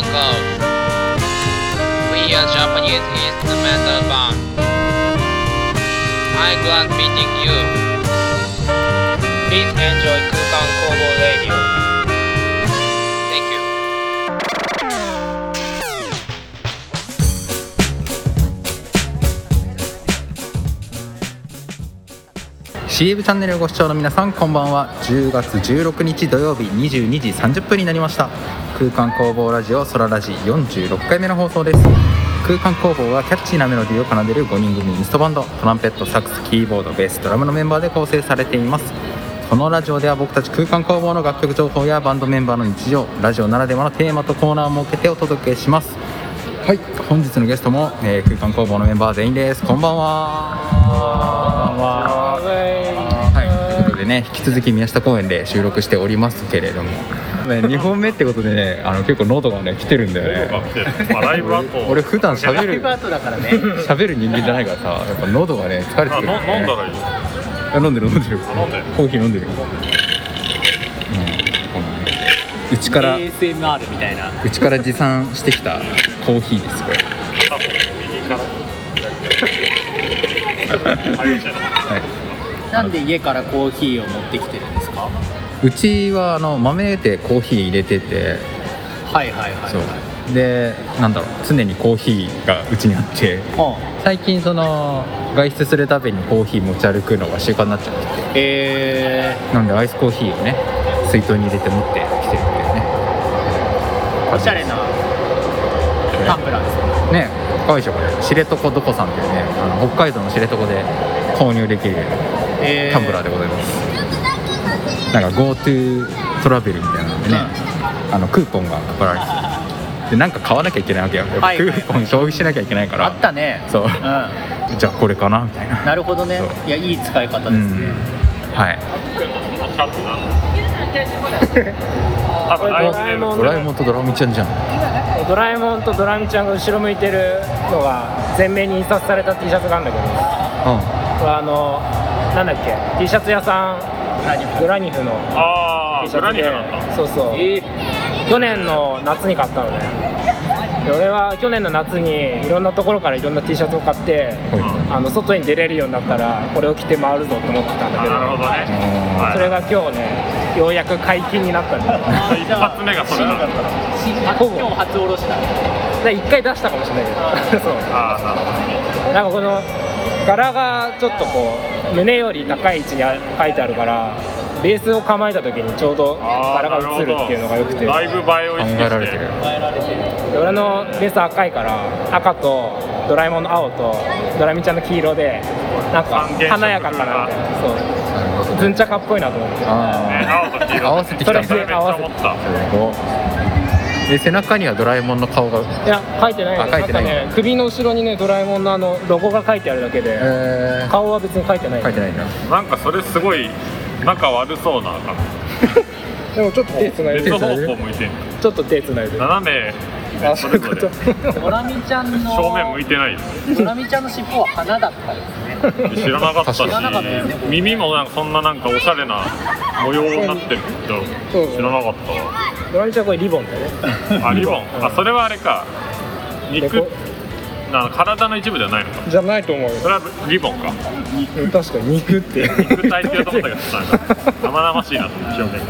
Uncle. We are Japanese instrumental band. I'm glad meeting you. Please enjoy Kukan Kobo シーブチャンネルをご視聴の皆さんこんばんは。10月16日土曜日22時30分になりました。空間工房ラジオ空ラジ46回目の放送です。空間工房はキャッチーなメロディーを奏でる5人組インストバンド。トランペットサックスキーボードベースドラムのメンバーで構成されています。このラジオでは僕たち空間工房の楽曲情報やバンドメンバーの日常ラジオならではのテーマとコーナーを設けてお届けします。はい。本日のゲストも、えー空間工房のメンバー全員です。こんばんはね引き続き宮下公園で収録しておりますけれども、ね、2本目ってことでねあの結構喉がね来てるんだよね。まあライブ後俺普段喋るートだからね。喋る人間じゃないからさやっぱ喉がね疲れてる、ね、の飲んだらいいよ。あ飲んでる飲んでる。飲んでコーヒー飲んでる。うちから ASMR みたいな。うちから持参してきたコーヒーですこれ多分右から。は いなんで家からコーヒーを持ってきてるんですか？うちはあの豆でコーヒー入れてて。はいはいはいそう。でなんだろう常にコーヒーがうちにあって。は最近その外出するたびにコーヒー持ち歩くのが習慣になっちゃって。てえ。なんでアイスコーヒーをね水筒に入れて持ってきてるっていうね。ー、おしゃれなタンブラーですねねかわいいでしょこれ。知床どこさんっていうね。あの北海道の知床で購入できるえタンブラーでございます、なんか GoTo トラベルみたいなのでね、あのクーポンが配られててでなんか買わなきゃいけないわけよ、はいクーポン消費しなきゃいけないから。あったね。そう。うじゃあこれかなみたいな、んなるほどね。いやいい使い方ですね、うん。はい。ドラえもんとドラミちゃんじゃん。ドラえもんとドラミちゃんが後ろ向いてるのが前面に印刷された T シャツがあるんだけど。これあのなんだっけ T シャツ屋さん。グラニフ。のあ T あグラニシャツで。フなんだ。そうそう、去年の夏に買ったのね。で俺は去年の夏にいろんなところからいろんな T シャツを買ってうん。あの外に出れるようになったらこれを着て回るぞと思ってたんだけど。あなるほどね。はい。それが今日ねようやく解禁になったんだよ一発目がそれだ。った新今日初おろしだで一回出したかもしれないけど。そう。なんかこの柄がちょっとこう胸より高い位置にあ書いてあるからベースを構えた時にちょうど柄が映るっていうのがよくて。ライブ映えを意識して。考えられてる。で俺のベース赤いから赤とドラえもんの青とドラミちゃんの黄色でなんか華やかかなみたいな。そう。ズンチャカっぽいなと思って。ねあ青と黄色。合わせてきたんだ。それで合わせて。めっちゃ思っあで背中にはドラえもんの顔が。いや書いてないあ書いてない。ね首の後ろにねドラえもんのあのロゴが書いてあるだけでえー、顔は別に書いてない書いてないんだたなんかそれすごい仲悪そうな感 でもちょっと手つないでちょっと手つないで。斜めあそういうこそれぞれとドラミちゃんの正面向いてないよ。ドラミちゃんの尻尾は花だったですね。知らなかったし。耳もなんかそんななんかおしゃれな模様になってるけど知らなかっドラミちゃんこれリボンだね。たわあリボン。あそれはあれか。肉な体の一部ではないのか。じゃないと思うよ。それはリボンか。確かに肉って。肉体って言うと思ったけど生々しいなと表現が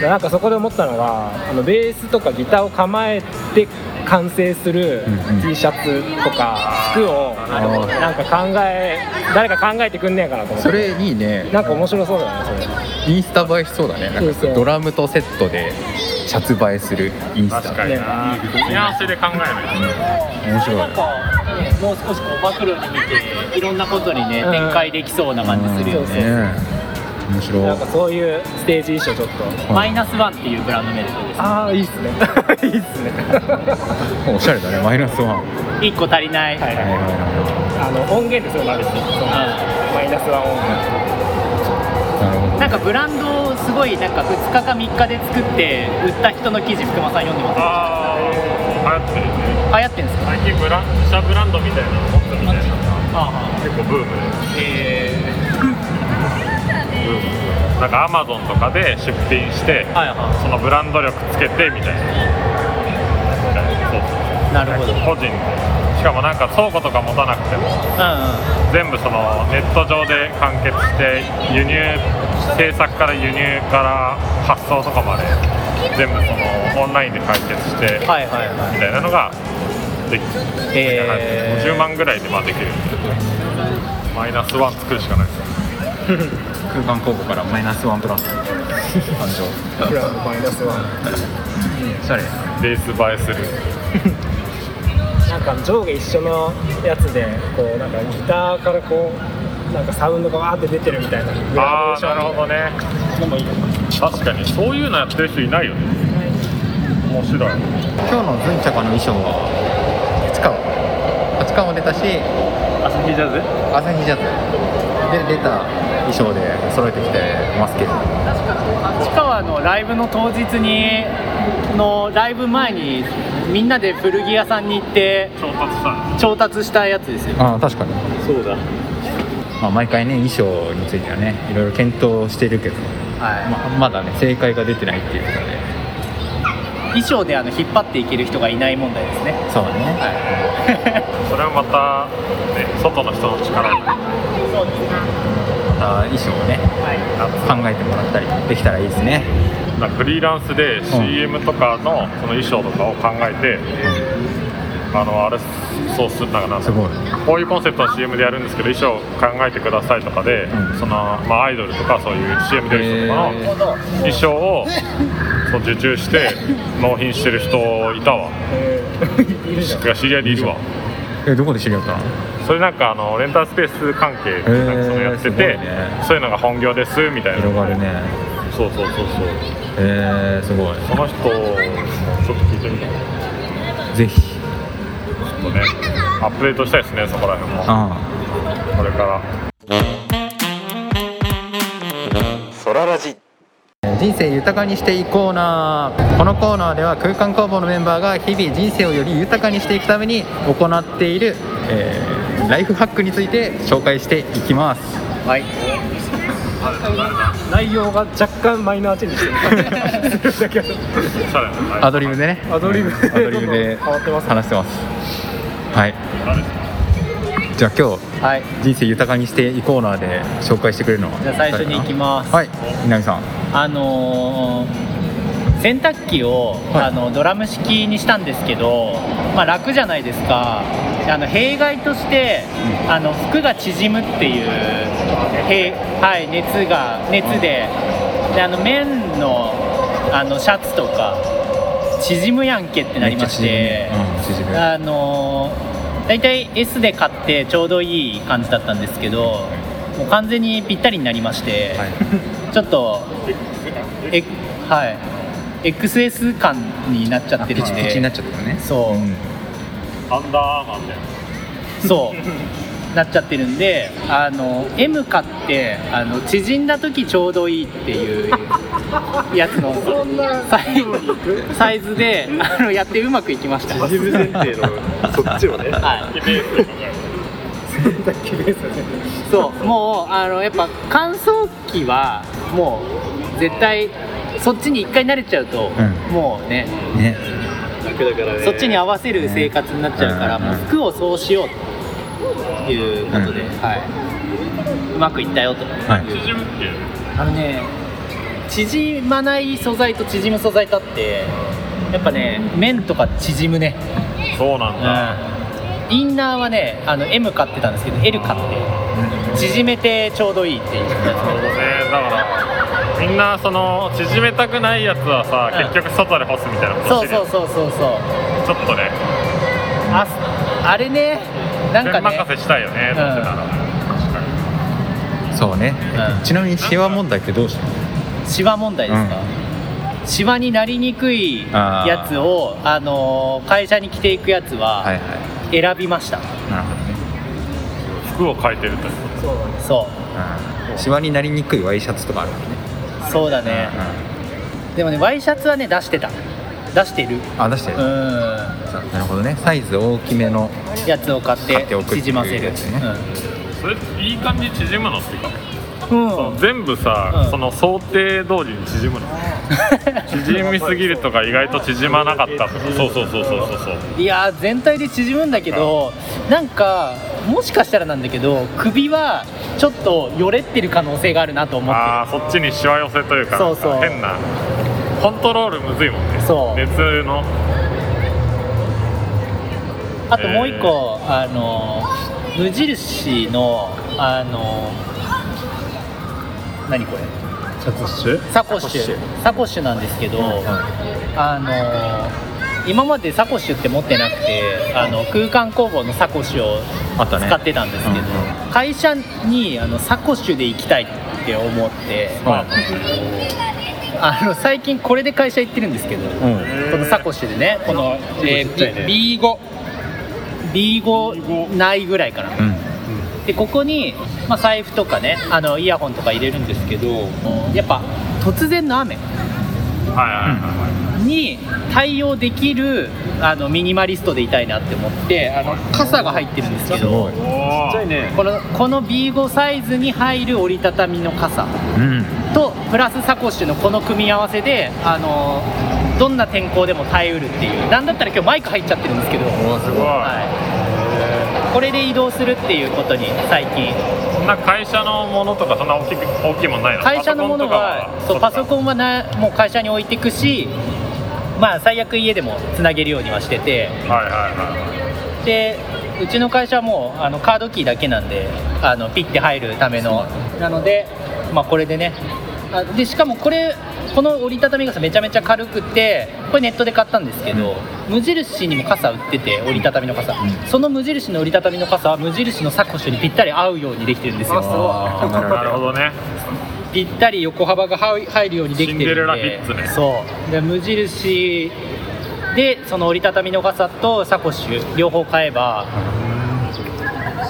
なんかそこで思ったのがあのベースとかギターを構えて完成するうんうん。T シャツとか服をなんか考え誰か考えてくんねえかなと思って。それいいね。なんか面白そうだねそれ。インスタ映えしそうだね。なんかドラムとセットでシャツ映えするインスタ。確かにな。組み合わせで考えないと。面白い。なんかねもう少しこうマクロに見ていろんなことにねうん。展開できそうな感じするよね。そうそうね面白い。なんかそういうステージ衣装ちょっとマイナスワンっていうブランド名でですねああいいっすね。いいっすね。おしゃれだねマイナスワン。は1個足りない、はいいはい。はあの音源ですよマルチそのマイナスワン音源。いなるほど。なんかブランドをすごいなんか2日か3日で作って売った人の記事福間さん読んでます。ああ流行ってるね。流行ってんですか？最近ブラン自社ブランドみたいなの持ってるみたいなあ結構ブームで。えなんかアマゾンとかで出品してー、はいはそのブランド力つけてみたいな。なるほど。個人で。しかもなんか倉庫とか持たなくても。うんうん。全部そのネット上で完結して輸入制作から輸入から発送とかまで全部そのオンラインで解決してはいはいはい。みたいなのができえー。50万ぐらいでまあできる。マイナスワン作るしかないです空間工房からマイナスワンプラス誕生プラスマイナスワン。おしゃれレース映えする。なんか上下一緒のやつでこうなんかギターからこうなんかサウンドがわーって出てるみたいなああなるほどね。のもいいよ確かにそういうのやってる人いないよね。面白い。今日のズンチャカの衣装は立川立川も出たし朝日ジャズ？朝日ジャズ。で出た衣装で揃えてきてますけど。市川のライブの当日にのライブ前にみんなで古着屋さんに行って調達したの調達したやつですよ。ああ確かに、そうだ。まあ、毎回ね衣装についてはねいろいろ検討してるけど、はい、ままだね正解が出てないっていうことで。衣装であの引っ張っていける人がいない問題ですね。そうだね、それはまた、ね、外の人の力た衣装をね考えてもらったりできたらいいですね。フリーランスで CM とかのその衣装とかを考えて、あのあれそうすんかな。んだすごい。こういうコンセプトの CM でやるんですけど衣装考えてくださいとかで、うん。そのまあ、アイドルとかそういう CM 出る人とかのへ衣装をそう受注して納品してる人いたわ。知り合いでいるわえどこで知り合ったの？それなんかあのレンタルスペース関係でなんかそのやってすごいて、ね。そういうのが本業ですみたいな。広がるね。そうそうそうそう。えー、すごい。その人ちょっと聞いてみたい。ぜひ。ちょっとねアップデートしたいですねそこら辺も。あこれから人生豊かにしていこうな。このコーナーでは空間工房のメンバーが日々人生をより豊かにしていくために行っている、えーライフハックについて紹介していきます。はい。内容が若干マイナーチェンジしてる。アドリブでね。アドリブ。アドリブで変わってます話してます。はいじゃあ今日はい。人生豊かにしていこうなで紹介してくれるのはじゃあ最初に行きます。はい。南さん。あのー洗濯機を、はい。あのドラム式にしたんですけど、まあ、楽じゃないですか。あの弊害として、あの服が縮むっていう、へはい、熱が熱でであの綿のあのシャツとか縮むやんけってなりまして。あのー大体 S で買ってちょうどいい感じだったんですけどもう完全にぴったりになりまして、はい。ちょっとえはい。XS 感になっちゃってるんで。ピチピチになっちゃったよね。そう。うん。アンダーアーマーみたいなそう なっちゃってるんであの M 買ってあの縮んだ時ちょうどいいっていう やつのサイサイズであのやってうまくいきました。自分前提のそっちをね。はい。そう。もうあのやっぱ乾燥機はもう絶対そっちに一回慣れちゃうと、うん。もうね。ね。楽だからね。そっちに合わせる生活になっちゃうから、うん。もう服をそうしようということで、うん。はい、うまくいったよと、はい。縮むっていう。あのね縮まない素材と縮む素材とあってやっぱね面とか縮むね、そうなんだ、うん、インナーはねあの M 買ってたんですけど L 買って。縮めてちょうどいいっていう。やつね。だからみんなその縮めたくないやつはさ、うん。結局外で干すみたいなことしてるそうそうそうそうそう。ちょっとね。ああれねなんか全ね任せしたいよね、どうせなら。確かにそうね、うん。ちなみにシワ問題ってどうしたの？シワ問題ですか、シワになりにくいやつをあのー会社に着ていくやつはいははい。選びました、なるほどね。服を変えてるというそう。ん。シワになりにくいワイシャツとかあるからね。うそうだね、でもねワイシャツはね出してた出してる。あ出してる、うん。なるほどね。サイズ大きめのやつを買って買っておくっていう縮ませる。やつねそれいい感じに縮むのっていうか、うん、全部さ、うん。その想定通りに縮むの。縮みすぎるとか意外と縮まなかったとか。そうそうそうそうそうそう。いやー全体で縮むんだけどなんかもしかしたらなんだけど首はちょっとよれってる可能性があるなと思ってああそっちにしわ寄せというかそうそう。変なコントロールむずいもんね。そう。熱の。あともう一個、あの無印のあの何これ？サコッシュ？サコッシュ。サコッシュなんですけど、あの今までサコッシュって持ってなくてあの空間工房のサコッシュを使ってたんですけど、うん会社にあのサコッシュで行きたいって思って、あの最近これで会社行ってるんですけど、このサコッシュでねこの、えー、B- B5 B5 ないぐらいかな、うん。でここに、まあ、財布とかねあのイヤホンとか入れるんですけどやっぱ突然の雨。に対応できるあのミニマリストでいたいなって思ってあの傘が入ってるんですけどこのこの B5 サイズに入る折りたたみの傘。うんとプラスサコッシュのこの組み合わせであのどんな天候でも耐えうるっていう。なんだったら今日マイク入っちゃってるんですけど、おーすごい、はい、これで移動するっていうことに最近。そんな会社のものとかそんな大きく大きいもんないの？会社のものはそうパソコンはなもう会社に置いていくしまあ最悪家でもつなげるようにはしてて。ンはいはいはでうちの会社はもうあのカードキーだけなんであのピッて入るための。なので、まあ、これでねあでしかもこれこの折りたたみ傘めちゃめちゃ軽くてこれネットで買ったんですけど、無印にも傘売ってて折りたたみの傘、その無印の折りたたみの傘は無印のサコッシュにぴったり合うようにできてるんですよ。なるほどね。ぴったり横幅が入入るようにできてるんで。そう。で無印でその折りたたみの傘とサコッシュ両方買えば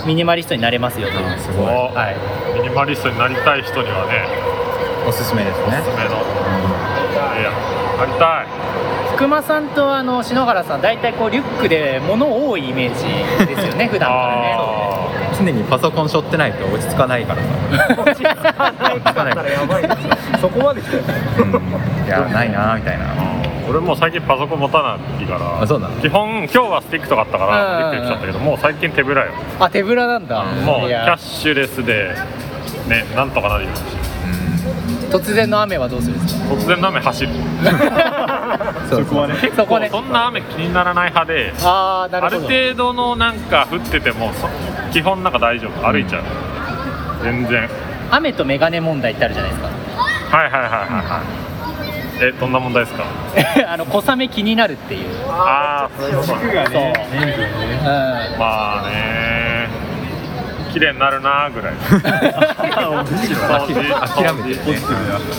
ミニマリストになれますよというすごい。おはい。ミニマリストになりたい人にはねおすすめですね。おすすめの。いやなりたい。福間さんとあの篠原さん大体こうリュックで物多いイメージですよね 普段からね。あ常にパソコン背負ってないと落ち着かないからさ。落ち着かない。やばい。そこまで来たようんいやないなみたいな。ー俺もう最近パソコン持たないからあそうなの基本今日はスティックとかあったからうん。リュックにしちゃったけどもう最近手ぶらよ。あ手ぶらなんだ。もうキャッシュレスでねなんとかなるよ突然の雨はどうするんですか？突然の雨走る。そうそう結そこね。構そんな雨気にならない派でああるるほど。程度のなんか降っててもそ基本なんか大丈夫。歩いちゃう。全然。雨とメガネ問題ってあるじゃないですか。はいはいはいはいはい。えどんな問題ですか？あの小雨気になるっていう。ああそういうことそう、うん、まあね綺麗になるなぐらい。諦めてるね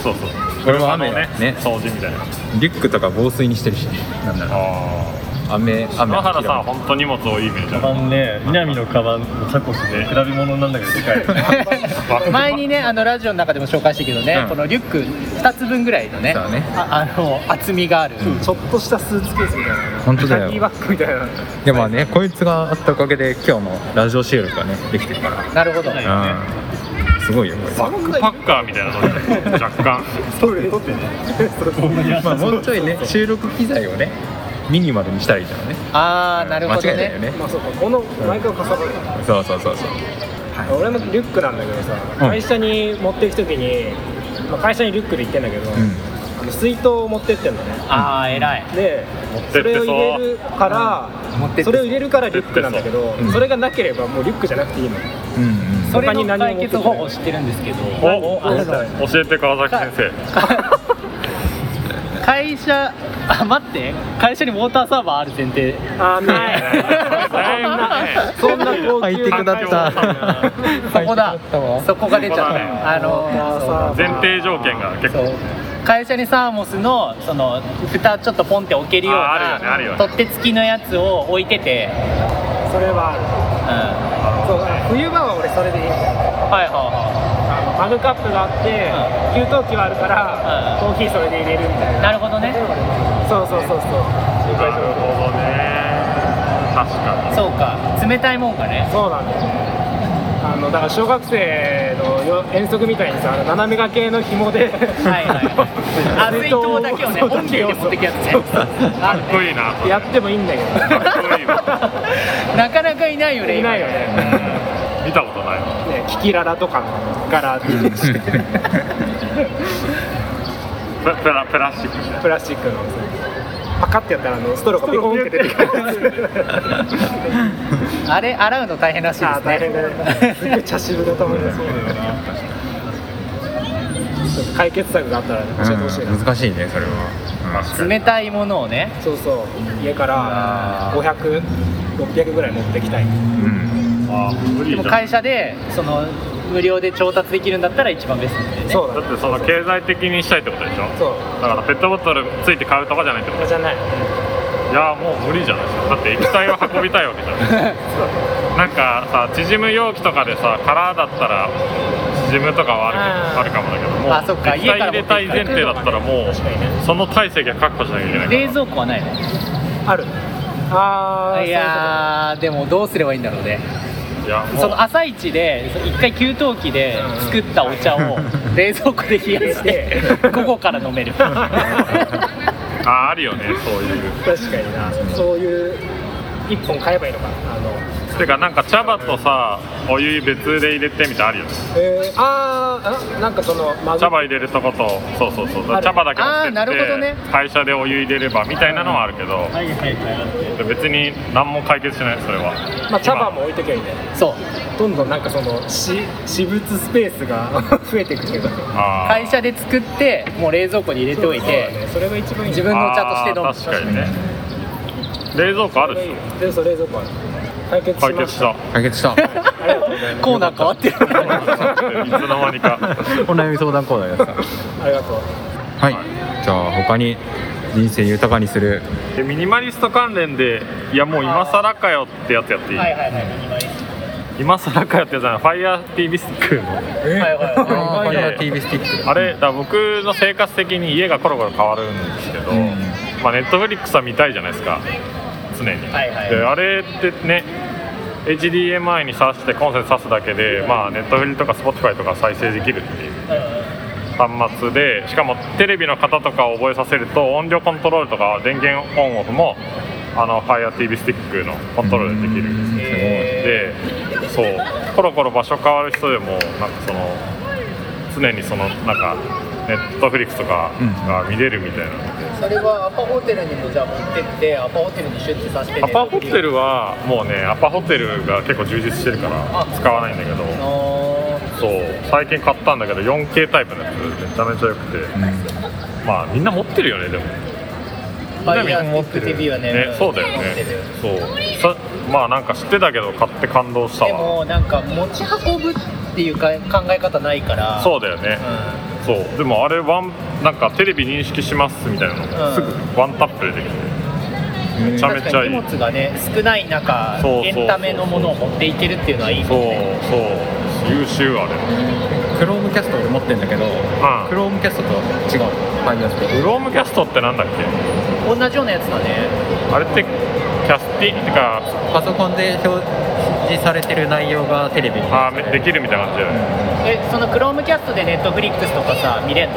そうそう。俺も雨車のね。ね掃除みたいな。リュックとか防水にしてるしね。なんだろうあ雨雨原さん本当荷物多いイメージある。あのね南のカバンのサコッシュで比べ物なんだけどでかい 前にねあのラジオの中でも紹介したけどね、うん。このリュック2つ分ぐらいのねね。ああの厚みがある、ちょっとしたスーツケースみたいな。本当だよ。バッグみたいな。でもねこいつがあったおかげで今日のラジオ収録がねできてるから。なるほど、うん。すごいよこれバックパッカーみたいな若干。それ取って。ねまあもうちょいね収録機材をねミニマルにしたらいいじゃんね。ああなるほどね。間違いないよね。まあそうかこのマイクがかさばる。そうそうそうそう。俺のリュックなんだけどさ、うん。会社に持っていくときに、まあ、会社にリュックで行ってんだけど、うん。あの水筒を持ってってんのね。ああ偉い。でそれを入れるから、それを入れるからリュックなんだけど、うん。それがなければもうリュックじゃなくていいの。うんうんそれ他にの解何も持ってこない決方法知ってるんですけど。教えて川崎先生 会社あ待って。会社にウォーターサーバーある前提。あーない。そんな高ハイ級テクだった。そこだ。そこが出ちゃった、あの前提条件が結構。会社にサーモスのその蓋ちょっとポンって置けるようああるよねあるよね。な取っ手付きのやつを置いてて、それはある。そう冬場は俺それでいいんだよ。うん、はいはいはあのマグカップがあって、給湯器はあるから、うん。コーヒーそれで入れるみたいいな。なるほどね。そうそうそうそう。なるほどね。確かに。そうか。冷たいもんかね。そうなんだよ。あのだから小学生のよ遠足みたいにさ斜め掛けの紐ではいはい 熱い塔だけをねそう本気で持ってくやつねかっこいいな。やってもいいんだけど。なかなかいないよねいないよね見たことないわ。ねキキララとかの柄ププラプラスチック。プラスチックの。パカってやったらあのストローがピコンって出てくるあれ洗うの大変らしいですあー大変だねねすげえ茶渋がたまるそうだよな解決策があったらね教えてほしいな、うん難しいねそれは、確かに。冷たいものをね。そうそう。家から500600ぐらい持ってきたい。うんうんでも会社でその無料で調達できるんだったら一番ベストだよね。そうだだってその経済的にしたいってことでしょ？そう。だからペットボトルついて買うとかじゃないってこと。じゃないいやもう無理じゃないですかだって液体を運びたいわけじゃん。なんかさ縮む容器とかでさカラーだったら縮むとかはあるけどあー。あるかもだけどもうあそっか。液体入れたい前提だったらもうその体積が確保しなきゃいけないから。冷蔵庫はないの？ある。ああいやーでもどうすればいいんだろうねそう。の朝一で一回給湯器で作ったお茶を 冷蔵庫で冷やして午後から飲める。ああるよねそういう。確かにな。そういう一本買えばいいのか。なあのてかなんか茶葉とさお湯別で入れてみたいあるよね。えー、あーあなんかその茶葉入れるとことそうそうそう茶葉だけ持ってあーなるほどね。って会社でお湯入れればみたいなのはあるけどはいはいはい別に何も解決しないそれは。まあ、茶葉も置いときゃいいね。そう。どんどんなんかそのし私物スペースが 増えていくけど。あー。会社で作ってもう冷蔵庫に入れておいてそうだね。それが一番いい自分のお茶として飲むあー確かにね。冷蔵庫あるでしょ。でそう冷蔵庫ある解決解決した。た解決した。コーナー変わってる。いつの間にかお悩み相談コーナーやった。ありがとう。はい。じゃあ他に人生豊かにする。でミニマリスト関連でいやもう今更かよってやつやっていい？はいはいはいミニマリス今更かよってやつはファイヤー TV スティックの。トはいはいはい。あー TV スティック。あれだ僕の生活的に家がコロコロ変わるんですけど、うん。まあ、ネットフリックスは見たいじゃないですか常に、はいはい。であれってね HDMI に挿してコンセント挿すだけで、まあ、ネットフリとか Spotify とか再生できるっていう。端末でしかもテレビの方とかを覚えさせると音量コントロールとか電源オンオフもあの FireTV スティックのコントロールでできるんですえでそう。コロコロ場所変わる人でもなんかその常にそのなんかネットフリックスとかが見れるみたいなそれはアパホテルにもじゃあ持ってってアパホテルにシュッてさせてアパホテルはもうねアパホテルが結構充実してるからあ使わないんだけど。あそう。最近買ったんだけど 4K タイプのやつめちゃめちゃ良くて、まあみんな持ってるよねでも。ファイヤースティック TV はね。ね。そうだよね。持ってるそう。さまあなんか知ってたけど買って感動したでわもなんか持ち運ぶっていうか考え方ないから。そうだよね、そう。でもあれワンなんかテレビ認識しますみたいなのがすぐワンタップでできてめちゃめちゃいい。荷物がね少ない中そうそうそうエンタメのものを持っていけるっていうのはいいそうそう。優秀あれ。 Chromecast 俺持ってんだけど Chromecast とは違う Fire、Chromecast ってなんだっけ？同じようなやつだね。あれってキャスティってかパソコンで表示されてる内容がテレビにあーできるみたいな感じだよね。えそのクロームキャストでネットフリックスとかさ見れんの？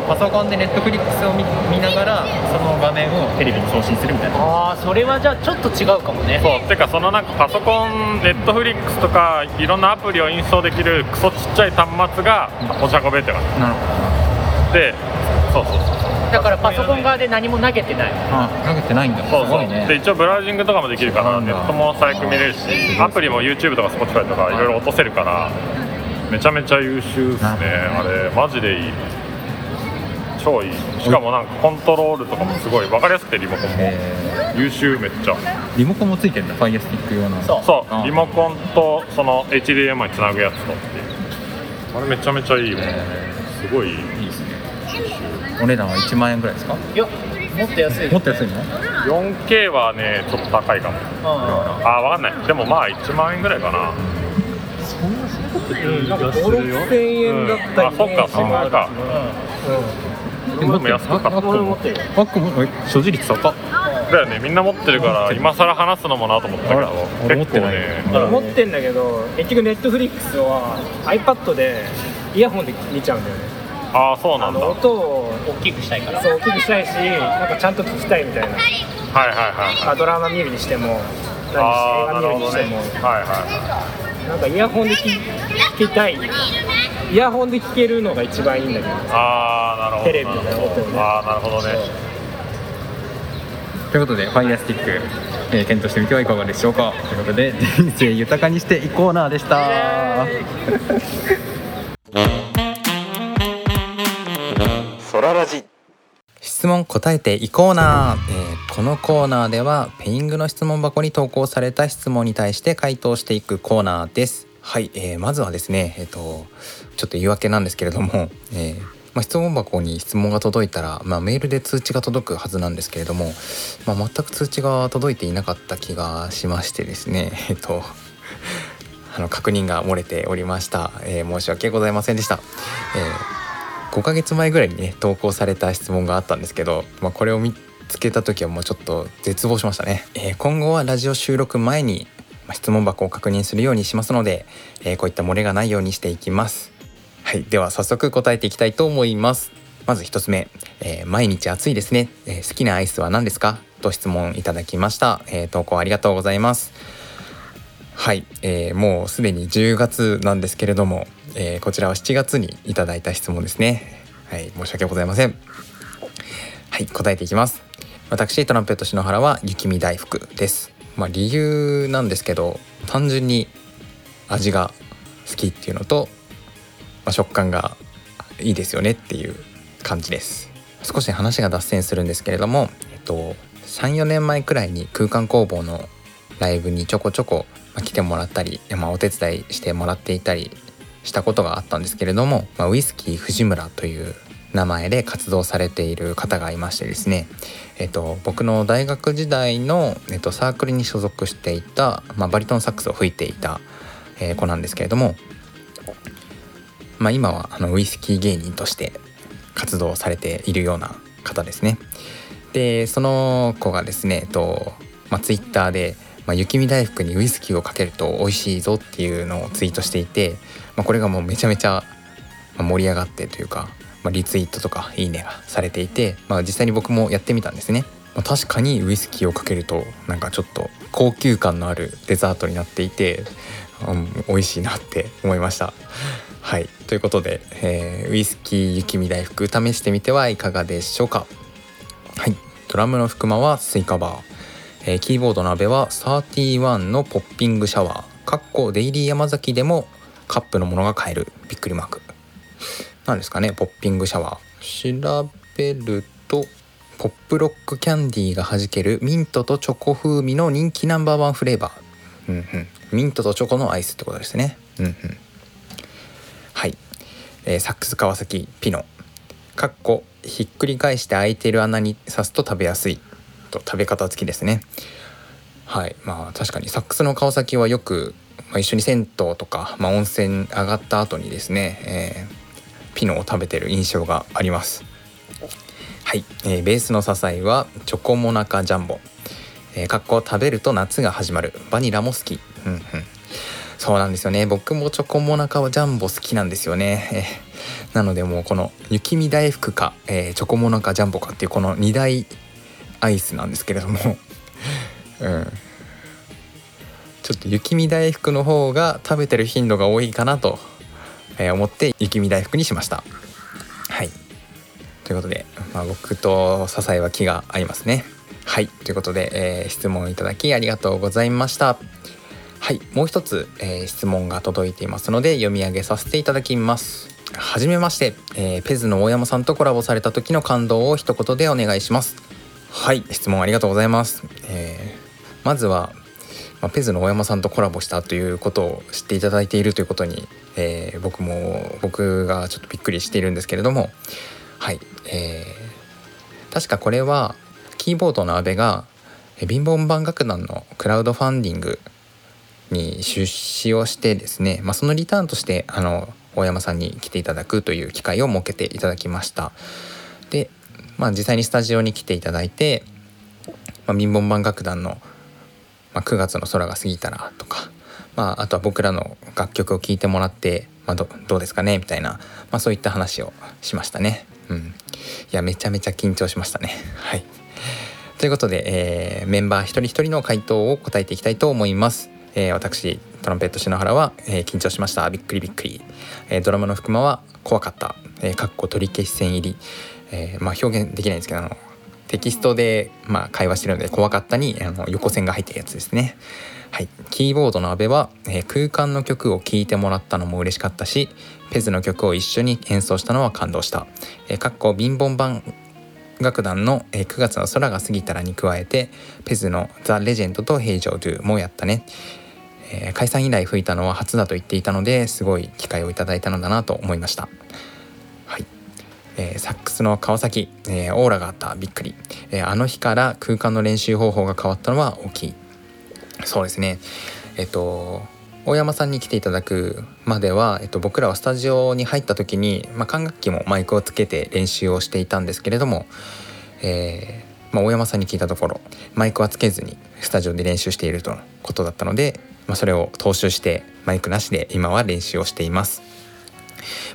パソコンでネットフリックスを見見ながらその画面をテレビに送信するみたいな。ああそれはじゃあちょっと違うかもね。そうてかそのなんかパソコンネットフリックスとかいろんなアプリをインストールできるクソちっちゃい端末が持ち運べって感なるほじでそうそうそう。だからパソコン側で何も投げてない。どあ投げてないんだ。そうそう。ね。で一応ブラウジングとかもできるからネットも最悪見れるしアプリも YouTube とか Spotify とかいろいろ落とせるからめちゃめちゃ優秀ですねあれ。マジでいい超いい。しかもなんかコントロールとかもすごい分かりやすくてリモコンも。え優秀めっちゃ。ーリモコンもついてるんだファイヤースティック用の。そう。そあうリモコンとその HDMI につなぐやつとっていう。あれめちゃめちゃいいもんすごいいい。いいですねお値段は1万円ぐらいですか？いやもっと安い。もっと安いの？4K はねちょっと高いかも。うんあ分かんない。でもまあ1万円ぐらいかな。5000円だったり、あそっかそん。なかも安く買った。バッグも所持率高っ。だよねみんな持ってるから今更話すのもなと思ったけど。俺持ってない。結構ね。持ってんだけど結局ネットフリックスは iPad でイヤホンで見ちゃうんだよね。ああそうなんだ。はい音を大きくしたいから。そう大きくしたいしなんかちゃんと聞きたいみたいな、はいはいまあ、ドラマ見るにしても何ああなして映画見るにるほどね。しても、はい。はなんかイヤホンで聞聞きたい。イヤホンで聞けるのが一番いいんだけど。いああなるほど。テレビの音をね。ああなるほどね。ということでファイヤースティック、えー検討してみてはいかがでしょうか。ということで人生豊かにしていこうなでした。ソララジ。質問答えていこうな、えーこのコーナーではペイングの質問箱に投稿された質問に対して回答していくコーナーですはい、えーまずはですねえっ、とちょっと言い訳なんですけれども、えーまあ、質問箱に質問が届いたら、まあ、メールで通知が届くはずなんですけれども、まあ、全く通知が届いていなかった気がしましてですね えっとあの確認が漏れておりました、え申し訳ございませんでした、えー5ヶ月前ぐらいにね投稿された質問があったんですけど、まあ、これを見つけた時はもうちょっと絶望しましたね、え今後はラジオ収録前に質問箱を確認するようにしますので、えーこういった漏れがないようにしていきます。はいでは早速答えていきたいと思います。まず一つ目、えー毎日暑いですね、えー好きなアイスは何ですか？と質問いただきました、えー投稿ありがとうございます。はい、えーもうすでに10月なんですけれども、えーこちらは7月にいただいた質問ですね。はい申し訳ございません。はい答えていきます。私トランペット篠原は雪見大福です。まあ理由なんですけど単純に味が好きっていうのと、まあ、食感がいいですよねっていう感じです。少し話が脱線するんですけれども、えっと、34年前くらいに空間工房のライブにちょこちょこ来てもらったり、まあ、お手伝いしてもらっていたりしたことがあったんですけれども、まあ、ウイスキー藤村という名前で活動されている方がいましてですね、えっと、僕の大学時代の、えっと、サークルに所属していた、まあ、バリトンサックスを吹いていた、えー子なんですけれども、まあ、今はあのウイスキー芸人として活動されているような方ですね。でその子がですね、えっとまあ、ツイッターで、まあ、雪見大福にウイスキーをかけると美味しいぞっていうのをツイートしていて、まあ、これがもうめちゃめちゃ盛り上がってというか、まあ、リツイートとかいいねがされていて、まあ、実際に僕もやってみたんですね。まあ、確かにウイスキーをかけるとなんかちょっと高級感のあるデザートになっていて、うん、美味しいなって思いました。はいということで、えーウイスキー雪見大福試してみてはいかがでしょうか。はいドラムの福間はスイカバー、えーキーボードの阿部は31のポッピングシャワーかっこデイリー山崎でもカップのものが買えるびっくりマークなんですかねポッピングシャワー。調べるとポップロックキャンディーが弾けるミントとチョコ風味の人気ナンバーワンフレーバー、うんうん、ミントとチョコのアイスってことですね、うんうん、はい、えーサックス川崎ピノ。かっこひっくり返して空いてる穴に刺すと食べやすい。と食べ方付きですね。はい。まあ確かにサックスの川崎はよく、まあ、一緒に銭湯とか、まあ、温泉上がった後にですね、えーピノを食べてる印象があります。はい、えーベースの支えはチョコモナカジャンボ、えー、かっこ食べると夏が始まる。バニラも好き。うんうん。そうなんですよね。僕もチョコモナカジャンボ好きなんですよね、えーなのでもうこの雪見大福か、えーチョコモナカジャンボかっていうこの2大アイスなんですけれども。うん。ちょっと雪見大福の方が食べてる頻度が多いかなと、えー思って雪見大福にしました。はい。ということで、まあ、僕と笹井は気が合いますね。はい。ということで、えー質問いただきありがとうございました。はい。もう一つ、えー質問が届いていますので読み上げさせていただきます。はじめまして、えーペズの大山さんとコラボされた時の感動を一言でお願いします。はい。質問ありがとうございます、えーまずは、まあ、ペズの大山さんとコラボしたということを知っていただいているということに、えー僕も僕がちょっとびっくりしているんですけれどもはい、えー確かこれはキーボードの阿部が貧乏版楽団のクラウドファンディングに出資をしてですね、まあ、そのリターンとしてあの大山さんに来ていただくという機会を設けていただきました。で、まあ、実際にスタジオに来ていただいてまあ、民本版楽団の、まあ、9月の空が過ぎたらとか、まあ、あとは僕らの楽曲を聴いてもらって、まあ、どどうですかねみたいな、まあ、そういった話をしましたね。うん、いやめちゃめちゃ緊張しましたね。はいということで、えーメンバー一人一人の回答を答えていきたいと思います。えー私トランペット篠原は、えー緊張しましたびっくりびっくり、えードラムの福間は怖かった、えーかっこ取り消し線入り、えーまあ、表現できないんですけどあのテキストで、まあ、会話してるので怖かったにあの横線が入ってるやつですね。はい、キーボードの阿部は、えー空間の曲を聴いてもらったのも嬉しかったしペズの曲を一緒に演奏したのは感動した。えーかっこビンボン版楽団のえー9月の空が過ぎたらに加えてペズのザ・レジェンドと平常ドゥもやったね、えー解散以来吹いたのは初だと言っていたのですごい機会をいただいたのだなと思いました、えーサックスの川崎、えーオーラがあったびっくり、えーあの日から空間の練習方法が変わったのは大きい。そうですね。えっと大山さんに来ていただくまでは、えっと、僕らはスタジオに入った時に、まあ、管楽器もマイクをつけて練習をしていたんですけれども、えーまあ、大山さんに聞いたところマイクはつけずにスタジオで練習しているとのことだったので、まあ、それを踏襲してマイクなしで今は練習をしています。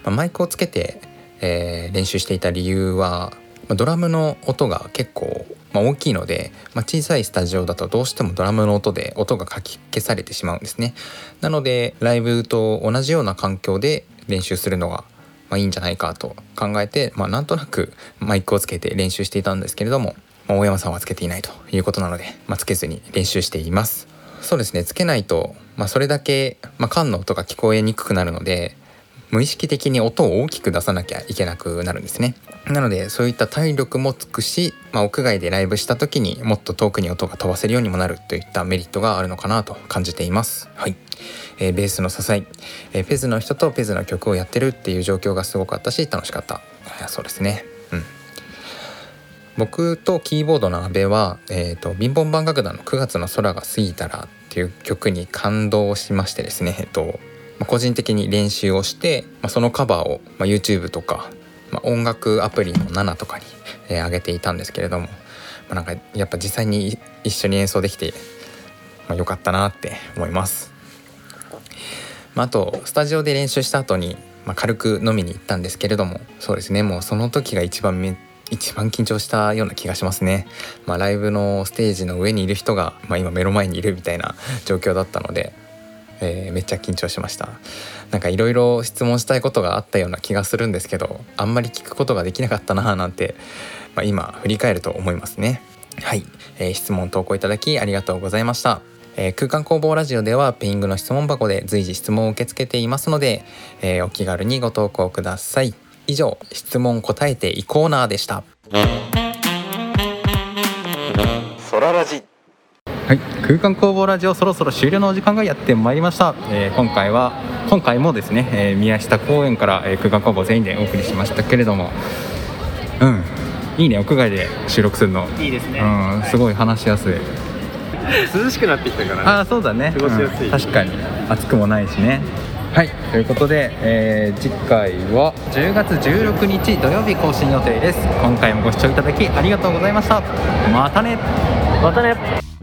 ま、マイクをつけて、えー練習していた理由は、まあ、ドラムの音が結構、まあ、大きいので、まあ、小さいスタジオだとどうしてもドラムの音で音がかき消されてしまうんですね。なのでライブと同じような環境で練習するのが、まあ、いいんじゃないかと考えて、まあ、なんとなくマイクをつけて練習していたんですけれども、まあ、大山さんはつけていないということなので、まあ、つけずに練習しています。そうですねつけないと、まあ、それだけ、まあ、缶の音が聞こえにくくなるので無意識的に音を大きく出さなきゃいけなくなるんですね。なのでそういった体力もつくし、まあ、屋外でライブした時にもっと遠くに音が飛ばせるようにもなるといったメリットがあるのかなと感じています。はい、えーベースの支え、えーペズの人とペズの曲をやってるっていう状況がすごかったし楽しかった。いやそうですね。うん。僕とキーボードの阿部は、えー、とビンボンバン楽団の9月の空が過ぎたらっていう曲に感動しましてですね、えっとま個人的に練習をして、まあ、そのカバーを、まあ、YouTube とか、まあ、音楽アプリの7とかに、えー上げていたんですけれども、まあ、なんかやっぱ実際に一緒に演奏できて、まあ、よかったなって思います。まあ、あとスタジオで練習した後に、まあ、軽く飲みに行ったんですけれどもそうですねもうその時が一番め一番緊張したような気がしますね、まあ、ライブのステージの上にいる人が、まあ、今目の前にいるみたいな状況だったので、えーめっちゃ緊張しました。なんかいろいろ質問したいことがあったような気がするんですけどあんまり聞くことができなかったななんて、まあ、今振り返ると思いますね。はい、えー質問投稿いただきありがとうございました。えー空間工房ラジオではペイングの質問箱で随時質問を受け付けていますので、えーお気軽にご投稿ください。以上質問答えていコーナーでした。はい、空間工房ラジオそろそろ終了のお時間がやってまいりました、えー今回は今回もですね、えー宮下公園から、えー空間工房全員でお送りしましたけれども。うん。いいね屋外で収録するの。いいですね。うん。すごい話しやすい。涼しくなってきたからね。ああそうだね。過ごしやすい。うん。確かに。暑くもないしね。はい。ということで、えー次回は10月16日土曜日更新予定です。今回もご視聴いただきありがとうございました。またね。またね